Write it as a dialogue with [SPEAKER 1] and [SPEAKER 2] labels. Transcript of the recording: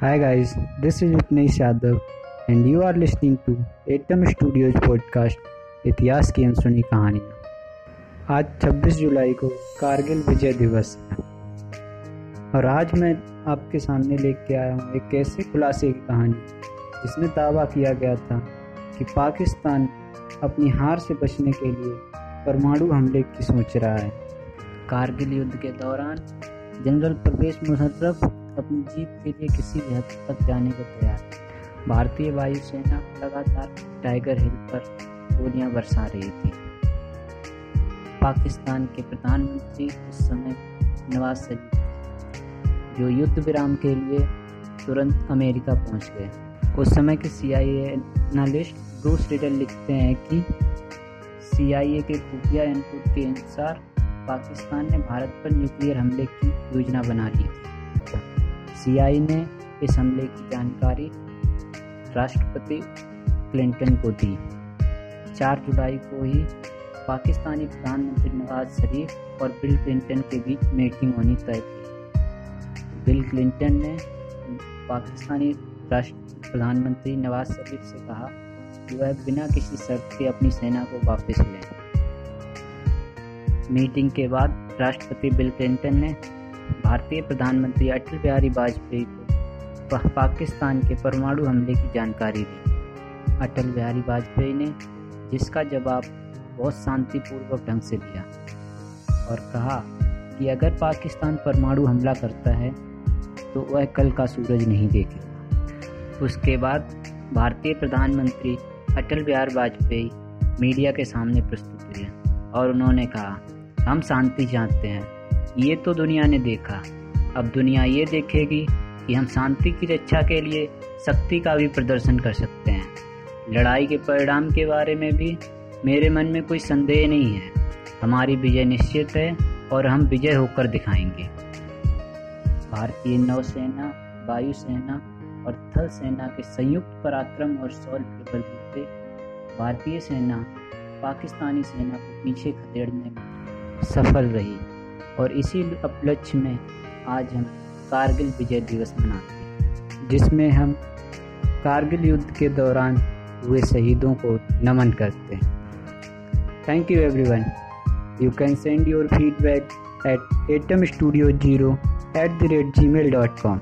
[SPEAKER 1] Hi guys, this is Vipnesh Yadav and you are listening to Atom Studios podcast इतिहास की अनसुनी कहानियाँ आज 26 जुलाई को कारगिल विजय दिवस है। और आज मैं आपके सामने लेके आया हूँ एक ऐसे खुलासे की कहानी जिसमें दावा किया गया था कि पाकिस्तान अपनी हार से बचने के लिए परमाणु हमले की सोच रहा है।
[SPEAKER 2] कारगिल युद्ध के दौरान जनरल परवेज मुशर्रफ अपनी जीत के लिए किसी भी हद तक जाने को तैयार है। भारतीय वायुसेना लगातार टाइगर हिल पर गोलियाँ बरसा रही थी। पाकिस्तान के प्रधानमंत्री उस समय नवाज़ शरीफ जो युद्ध विराम के लिए तुरंत अमेरिका पहुँच गए। उस समय के C I analyst Bruce Riedel लिखते हैं कि सीआईए के खुफिया इनपुट के अनुसार पाकिस्तान ने भारत पर न्यूक्लियर हमले की योजना बना ली थी। सीआई ने इस हमले की जानकारी राष्ट्रपति क्लिंटन को दी। 4 जुलाई को ही पाकिस्तानी प्रधानमंत्री नवाज़ शरीफ और बिल क्लिंटन के बीच मीटिंग होनी तय थी। बिल क्लिंटन ने पाकिस्तानी राष्ट्र, प्रधानमंत्री नवाज़ शरीफ से कहा कि वह बिना किसी शर्त के अपनी सेना को वापस लें मीटिंग के बाद राष्ट्रपति बिल क्लिंटन ने भारतीय प्रधानमंत्री अटल बिहारी वाजपेयी को पाकिस्तान के परमाणु हमले की जानकारी दी। अटल बिहारी वाजपेयी ने जिसका जवाब बहुत शांतिपूर्वक ढंग से दिया और कहा कि अगर पाकिस्तान परमाणु हमला करता है तो वह कल का सूरज नहीं देखेगा। उसके बाद भारतीय प्रधानमंत्री अटल बिहारी वाजपेयी मीडिया के सामने प्रस्तुत हुए और उन्होंने कहा, हम शांति चाहते हैं। ये तो दुनिया ने देखा। अब दुनिया ये देखेगी कि हम शांति की रक्षा के लिए शक्ति का भी प्रदर्शन कर सकते हैं। लड़ाई के परिणाम के बारे में भी मेरे मन में कोई संदेह नहीं है। हमारी विजय निश्चित है और हम विजय होकर दिखाएँगे। भारतीय नौसेना, वायुसेना और थल सेना के संयुक्त पराक्रम और शौर्य के बलबूते भारतीय सेना पाकिस्तानी सेना को पीछे खदेड़ने में सफल रही। और इसी उपलक्ष्य में आज हम कारगिल विजय दिवस मनाते हैं,
[SPEAKER 1] जिसमें हम कारगिल युद्ध के दौरान हुए शहीदों को नमन करते हैं। Thank you everyone you can send your feedback at atom studio zero at the rate G mail dot com